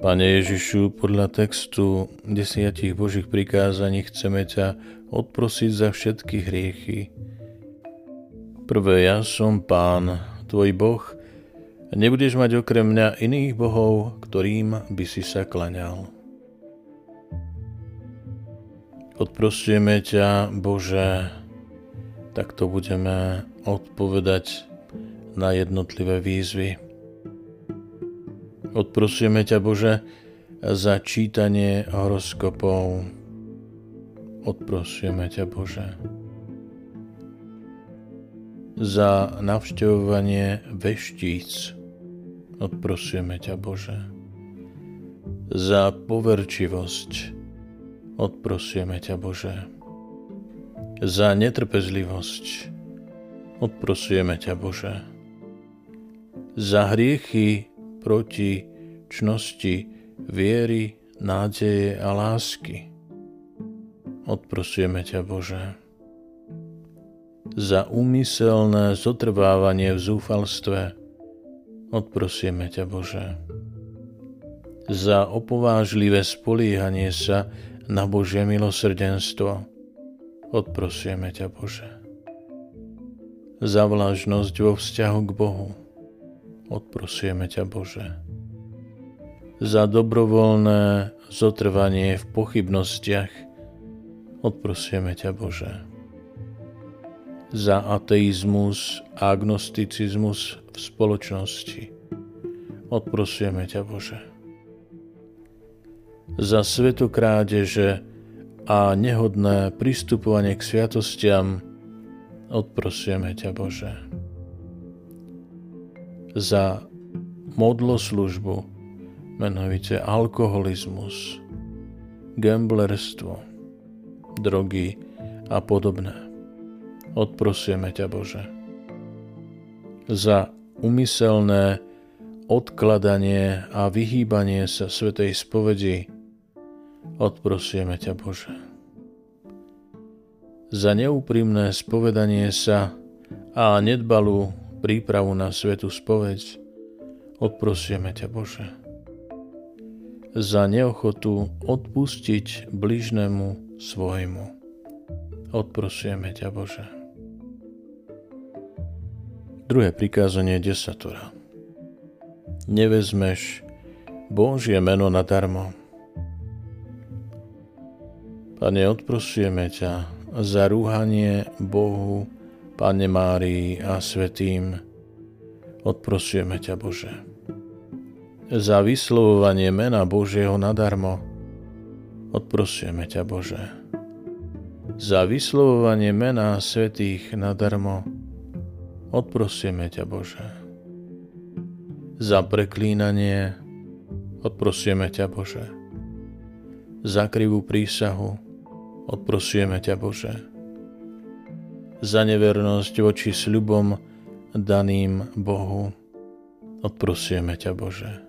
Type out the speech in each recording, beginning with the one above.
Pane Ježišu, podľa textu desiatich Božích prikázaní chceme ťa odprosiť za všetky hriechy. Prvé, ja som Pán, tvoj Boh, a nebudeš mať okrem mňa iných bohov, ktorým by si sa klaňal. Odprosujeme ťa, Bože, tak to budeme odpovedať na jednotlivé výzvy. Odprosujeme ťa, Bože, za čítanie horoskopov. Odprosujeme ťa, Bože, za navštevovanie veštíc. Odprosujeme ťa, Bože, za poverčivosť. Odprosujeme ťa, Bože, za netrpezlivosť. Odprosujeme ťa, Bože, za hriechy proti čnosti viery, nádeje a lásky. Odprosujeme ťa, Bože, za úmyselné zotrvávanie v zúfalstve. Odprosujeme ťa, Bože, za opovážlivé spoliehanie sa na Božie milosrdenstvo. Odprosujeme ťa, Bože, za vlažnosť vo vzťahu k Bohu Odprosujeme ťa, Bože, za dobrovoľné zotrvanie v pochybnostiach. Odprosujeme ťa, Bože, za ateizmus a agnosticizmus v spoločnosti. Odprosujeme ťa, Bože, za svetokrádeže a nehodné pristupovanie k sviatostiam. Odprosujeme ťa, Bože za modloslužbu, menovite alkoholizmus, gamblerstvo, drogy a podobné. Odprosujeme ťa, Bože, za umyselné odkladanie a vyhýbanie sa Svetej spovedi. Odprosujeme ťa, Bože, za neúprimné spovedanie sa a nedbalú prípravu na svetu spoveď, odprosujeme ťa, Bože, za neochotu odpustiť bližnému svojmu. Odprosujeme ťa, Bože. Druhé prikázanie desatora. Nevezmeš Božie meno nadarmo. Pane, odprosujeme ťa za rúhanie Bohu Pane Márii a Svetým, odprosujeme ťa, Bože. Za vyslovovanie mena Božieho nadarmo, odprosujeme ťa, Bože. Za vyslovovanie mena svetých nadarmo, odprosujeme ťa, Bože. Za preklínanie, odprosujeme ťa, Bože. Za krivú prísahu, odprosujeme ťa, Bože za nevernosť voči sľubom daným Bohu. Odprosujeme ťa, Bože.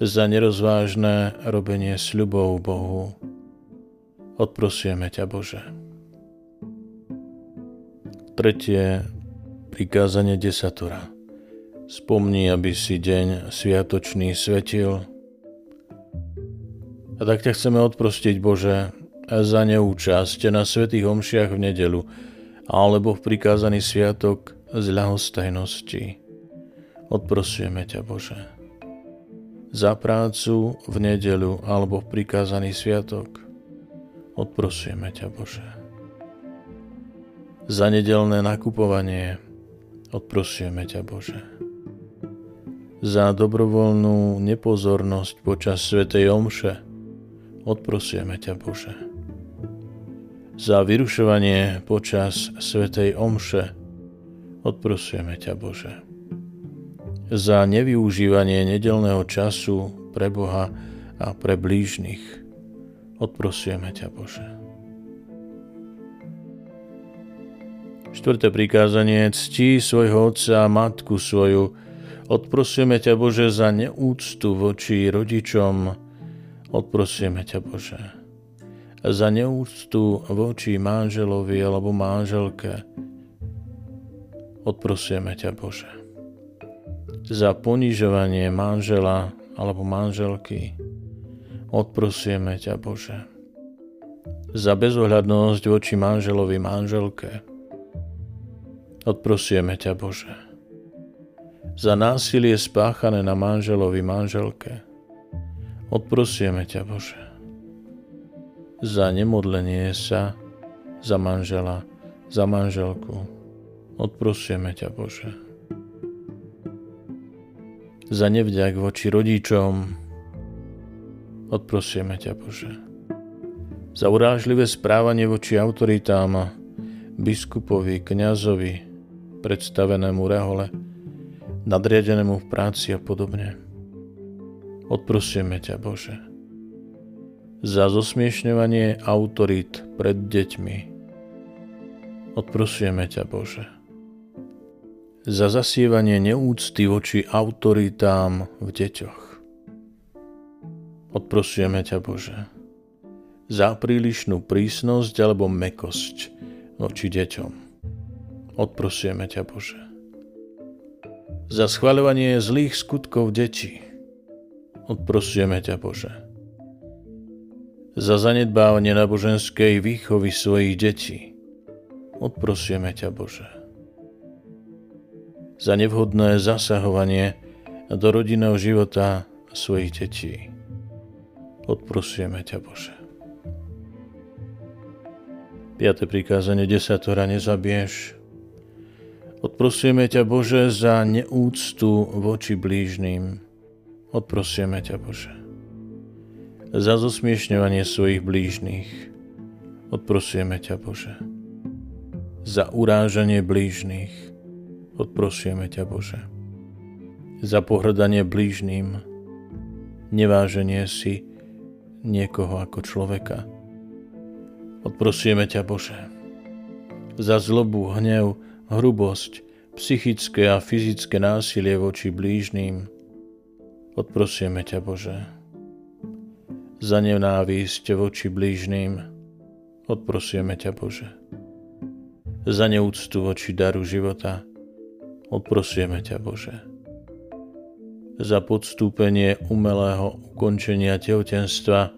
Za nerozvážne robenie sľubov Bohu. Odprosujeme ťa, Bože. Tretie prikázanie desatora. Spomni, aby si deň sviatočný svetil. A tak ťa chceme odprostiť, Bože, za neúčasť na svetých omšiach v nedelu alebo v prikázaný sviatok z ľahostajnosti. Odprosujeme ťa, Bože. Za prácu v nedelu alebo v prikázaný sviatok. Odprosujeme ťa, Bože. Za nedelné nakupovanie. Odprosujeme ťa, Bože. Za dobrovoľnú nepozornosť počas Svetej Omše. Odprosujeme ťa, Bože za vyrušovanie počas Svetej Omše. Odprosujeme ťa, Bože. Za nevyužívanie nedelného času pre Boha a pre blížnych. Odprosujeme ťa, Bože. Štvrté prikázanie. Ctí svojho otca a matku svoju. Odprosujeme ťa, Bože, za neúctu voči rodičom. Odprosujeme ťa, Bože za neúctu voči manželovi alebo manželke. Odprosujeme ťa, Bože. Za ponižovanie manžela alebo manželky. Odprosujeme ťa, Bože. Za bezohľadnosť voči manželovi manželke. Odprosujeme ťa, Bože. Za násilie spáchané na manželovi manželke. Odprosujeme ťa, Bože. Za nemodlenie sa za manžela, za manželku. Odprosujeme ťa, Bože. Za nevďak voči rodičom, Odprosujeme ťa, Bože. Za urážlivé správanie voči autoritám, biskupovi, kňazovi, predstavenému rehole, nadriadenému v práci a podobne. Odprosujeme ťa, Bože. Za zosmiešňovanie autorít pred deťmi. Odprosujeme ťa, Bože. Za zasievanie neúcty voči autoritám v deťoch. Odprosujeme ťa, Bože, za prílišnú prísnosť alebo mekosť voči deťom. Odprosujeme ťa, Bože. Za schváľovanie zlých skutkov detí. Odprosujeme ťa, Bože. Za zanedbávanie náboženskej výchovy svojich detí. Odprosujeme ťa, Bože. Za nevhodné zasahovanie do rodinného života svojich detí. Odprosujeme ťa, Bože. 5. prikázanie desatora nezabiješ. Odprosujeme ťa, Bože, za neúctu voči blížným. Odprosujeme ťa, Bože. Za zosmiešňovanie svojich blížnych. Odprosujeme ťa, Bože. Za urážanie blížnych. Odprosujeme ťa, Bože. Za pohrdanie blížným. Neváženie si niekoho ako človeka. Odprosujeme ťa, Bože, za zlobu, hnev, hrubosť, psychické a fyzické násilie voči blížným. Odprosujeme ťa, Bože, za nenávisť voči blížným. Odprosujeme ťa, Bože, za neúctu voči daru života. Odprosujeme ťa, Bože za podstúpenie umelého ukončenia tehotenstva.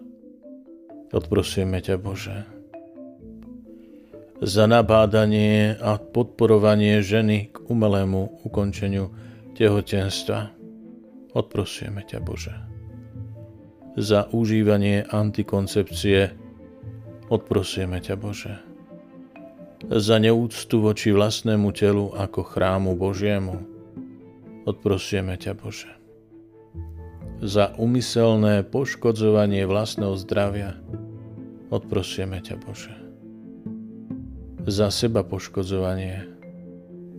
Odprosujeme ťa, Bože. Za nabádanie a podporovanie ženy k umelému ukončeniu tehotenstva. Odprosujeme ťa, Bože. Za užívanie antikoncepcie. Odprosujeme ťa, Bože. Za neúctu voči vlastnému telu ako chrámu Božiemu. Odprosujeme ťa, Bože za umyselné poškodzovanie vlastného zdravia. Odprosujeme ťa, Bože. Za seba poškodzovanie.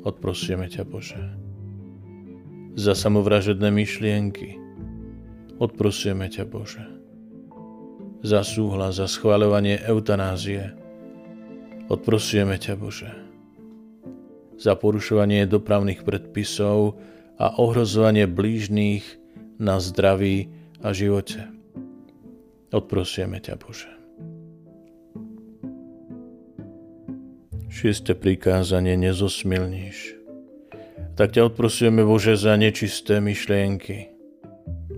Odprosujeme ťa, Bože. Za samovražedné myšlienky. Odprosujeme ťa, Bože. Za súhlas, za schváľovanie eutanázie. Odprosujeme ťa, Bože. Za porušovanie dopravných predpisov a ohrozovanie blížných na zdraví a živote. Odprosujeme ťa, Bože. Šieste prikázanie nezosmilníš. Tak ťa odprosujeme, Bože, za nečisté myšlienky.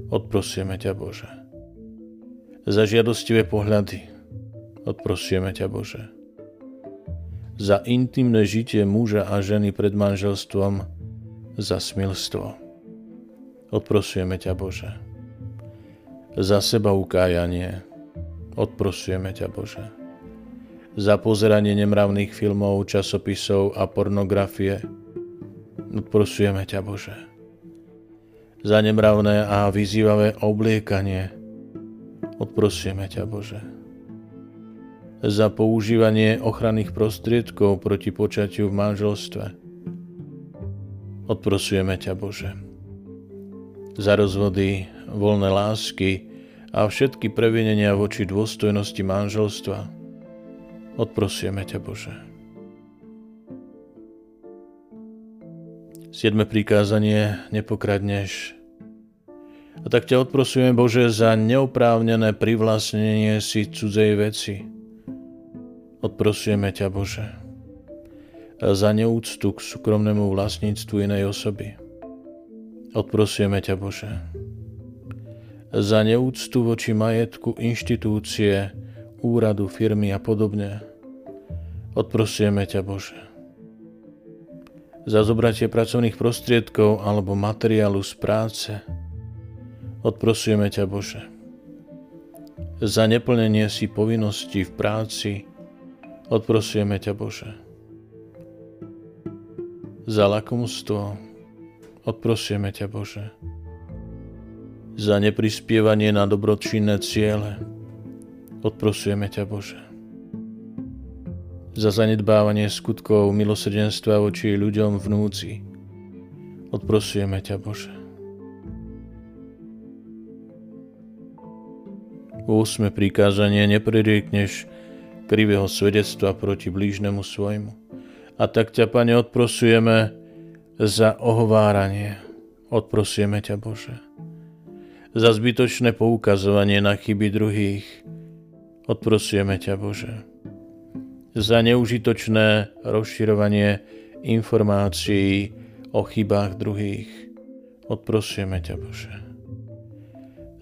Odprosujeme ťa, Bože. Za žiadostivé pohľady. Odprosujeme ťa, Bože. Za intimné žitie muža a ženy pred manželstvom, za smilstvo Odprosujeme ťa, Bože. Za seba ukájanie. Odprosujeme ťa, Bože. Za pozeranie nemravných filmov, časopisov a pornografie. Odprosujeme ťa, Bože. Za nemravné a vyzývavé obliekanie. Odprosujeme ťa, Bože. Za používanie ochranných prostriedkov proti počatiu v manželstve. Odprosujeme ťa, Bože za rozvody, voľné lásky a všetky previnenia voči dôstojnosti manželstva. Odprosujeme ťa, Bože. Siedme prikázanie, nepokradneš. A tak ťa odprosujeme, Bože, za neoprávnené privlastnenie si cudzej veci. Odprosujeme ťa, Bože, za neúctu k súkromnému vlastníctvu inej osoby. Odprosujeme ťa, Bože, za neúctu voči majetku, inštitúcie, úradu, firmy a podobne. Odprosujeme ťa, Bože. Za zobratie pracovných prostriedkov alebo materiálu z práce. Odprosujeme ťa, Bože. Za neplnenie si povinností v práci. Odprosujeme ťa, Bože. Za lakomstvo. Odprosujeme ťa, Bože za neprispievanie na dobročinné ciele. Odprosujeme ťa, Bože. Za zanedbávanie skutkov milosrdenstva voči ľuďom v núci. Odprosujeme ťa, Bože. 8. prikázanie nepririekneš krivého svedectva proti blížnemu svojmu. A tak ťa, Pane, odprosujeme za ohováranie. Odprosujeme ťa, Bože za zbytočné poukazovanie na chyby druhých. Odprosujeme ťa, Bože. Za neužitočné rozširovanie informácií o chybách druhých. Odprosujeme ťa, Bože.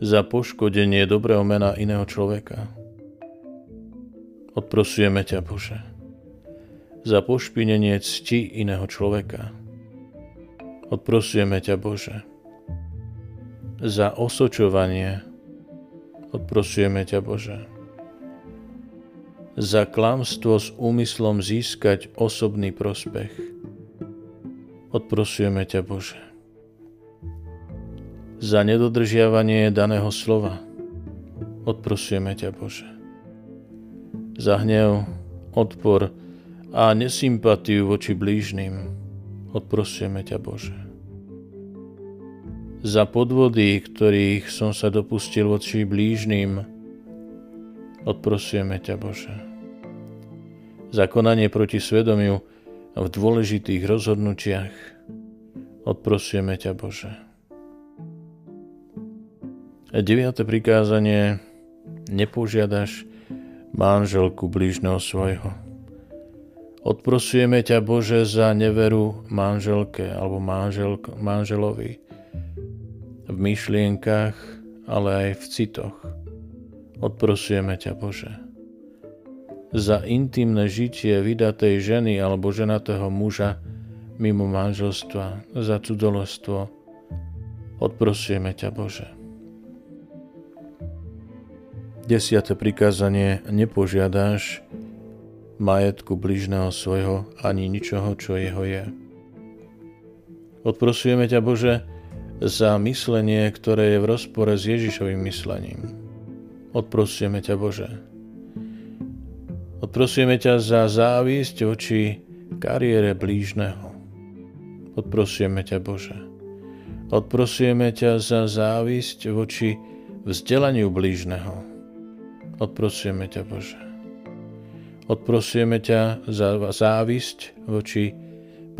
Za poškodenie dobrého mena iného človeka. Odprosujeme ťa, Bože. Za pošpinenie cti iného človeka. Odprosujeme ťa, Bože za osočovanie. Odprosujeme ťa, Bože. Za klamstvo s úmyslom získať osobný prospech. Odprosujeme ťa, Bože. Za nedodržiavanie daného slova. Odprosujeme ťa, Bože. Za hnev, odpor a nesympatiu voči blížnym. Odprosujeme ťa, Bože za podvody, ktorých som sa dopustil voči blížnym. Odprosujeme ťa, Bože. Za konanie proti svedomiu v dôležitých rozhodnutiach. Odprosujeme ťa, Bože. A deviate prikázanie. Nepožiadaš manželku blížneho svojho. Odprosujeme ťa, Bože, za neveru manželke alebo manžel, manželovi v myšlienkach, ale aj v citoch. Odprosujeme ťa, Bože. Za intimné žitie vydatej ženy alebo ženatého muža mimo manželstva, za cudolostvo, odprosujeme ťa, Bože. Desiate prikázanie nepožiadáš majetku bližného svojho ani ničoho, čo jeho je. Odprosujeme ťa, Bože, za myslenie, ktoré je v rozpore s Ježišovým myslením. Odprosujeme ťa, Bože. Odprosujeme ťa za závisť voči kariére blížneho. Odprosujeme ťa, Bože. Odprosujeme ťa za závisť voči vzdelaniu blížneho. Odprosujeme ťa, Bože. Odprosujeme ťa za závisť voči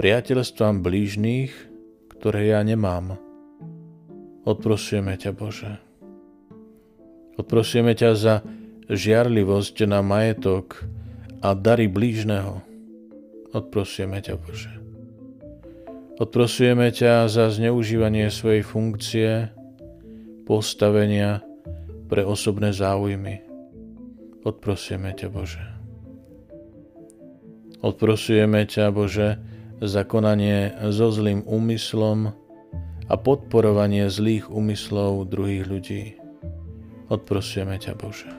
priateľstvám blížných, ktoré ja nemám. Odprosujeme ťa, Bože. Odprosujeme ťa za žiarlivosť na majetok a dary blížneho. Odprosujeme ťa, Bože. Odprosujeme ťa za zneužívanie svojej funkcie, postavenia pre osobné záujmy. Odprosujeme ťa, Bože. Odprosujeme ťa, Bože, za konanie so zlým úmyslom, a podporovanie zlých úmyslov druhých ľudí. Odprosujeme ťa, Bože.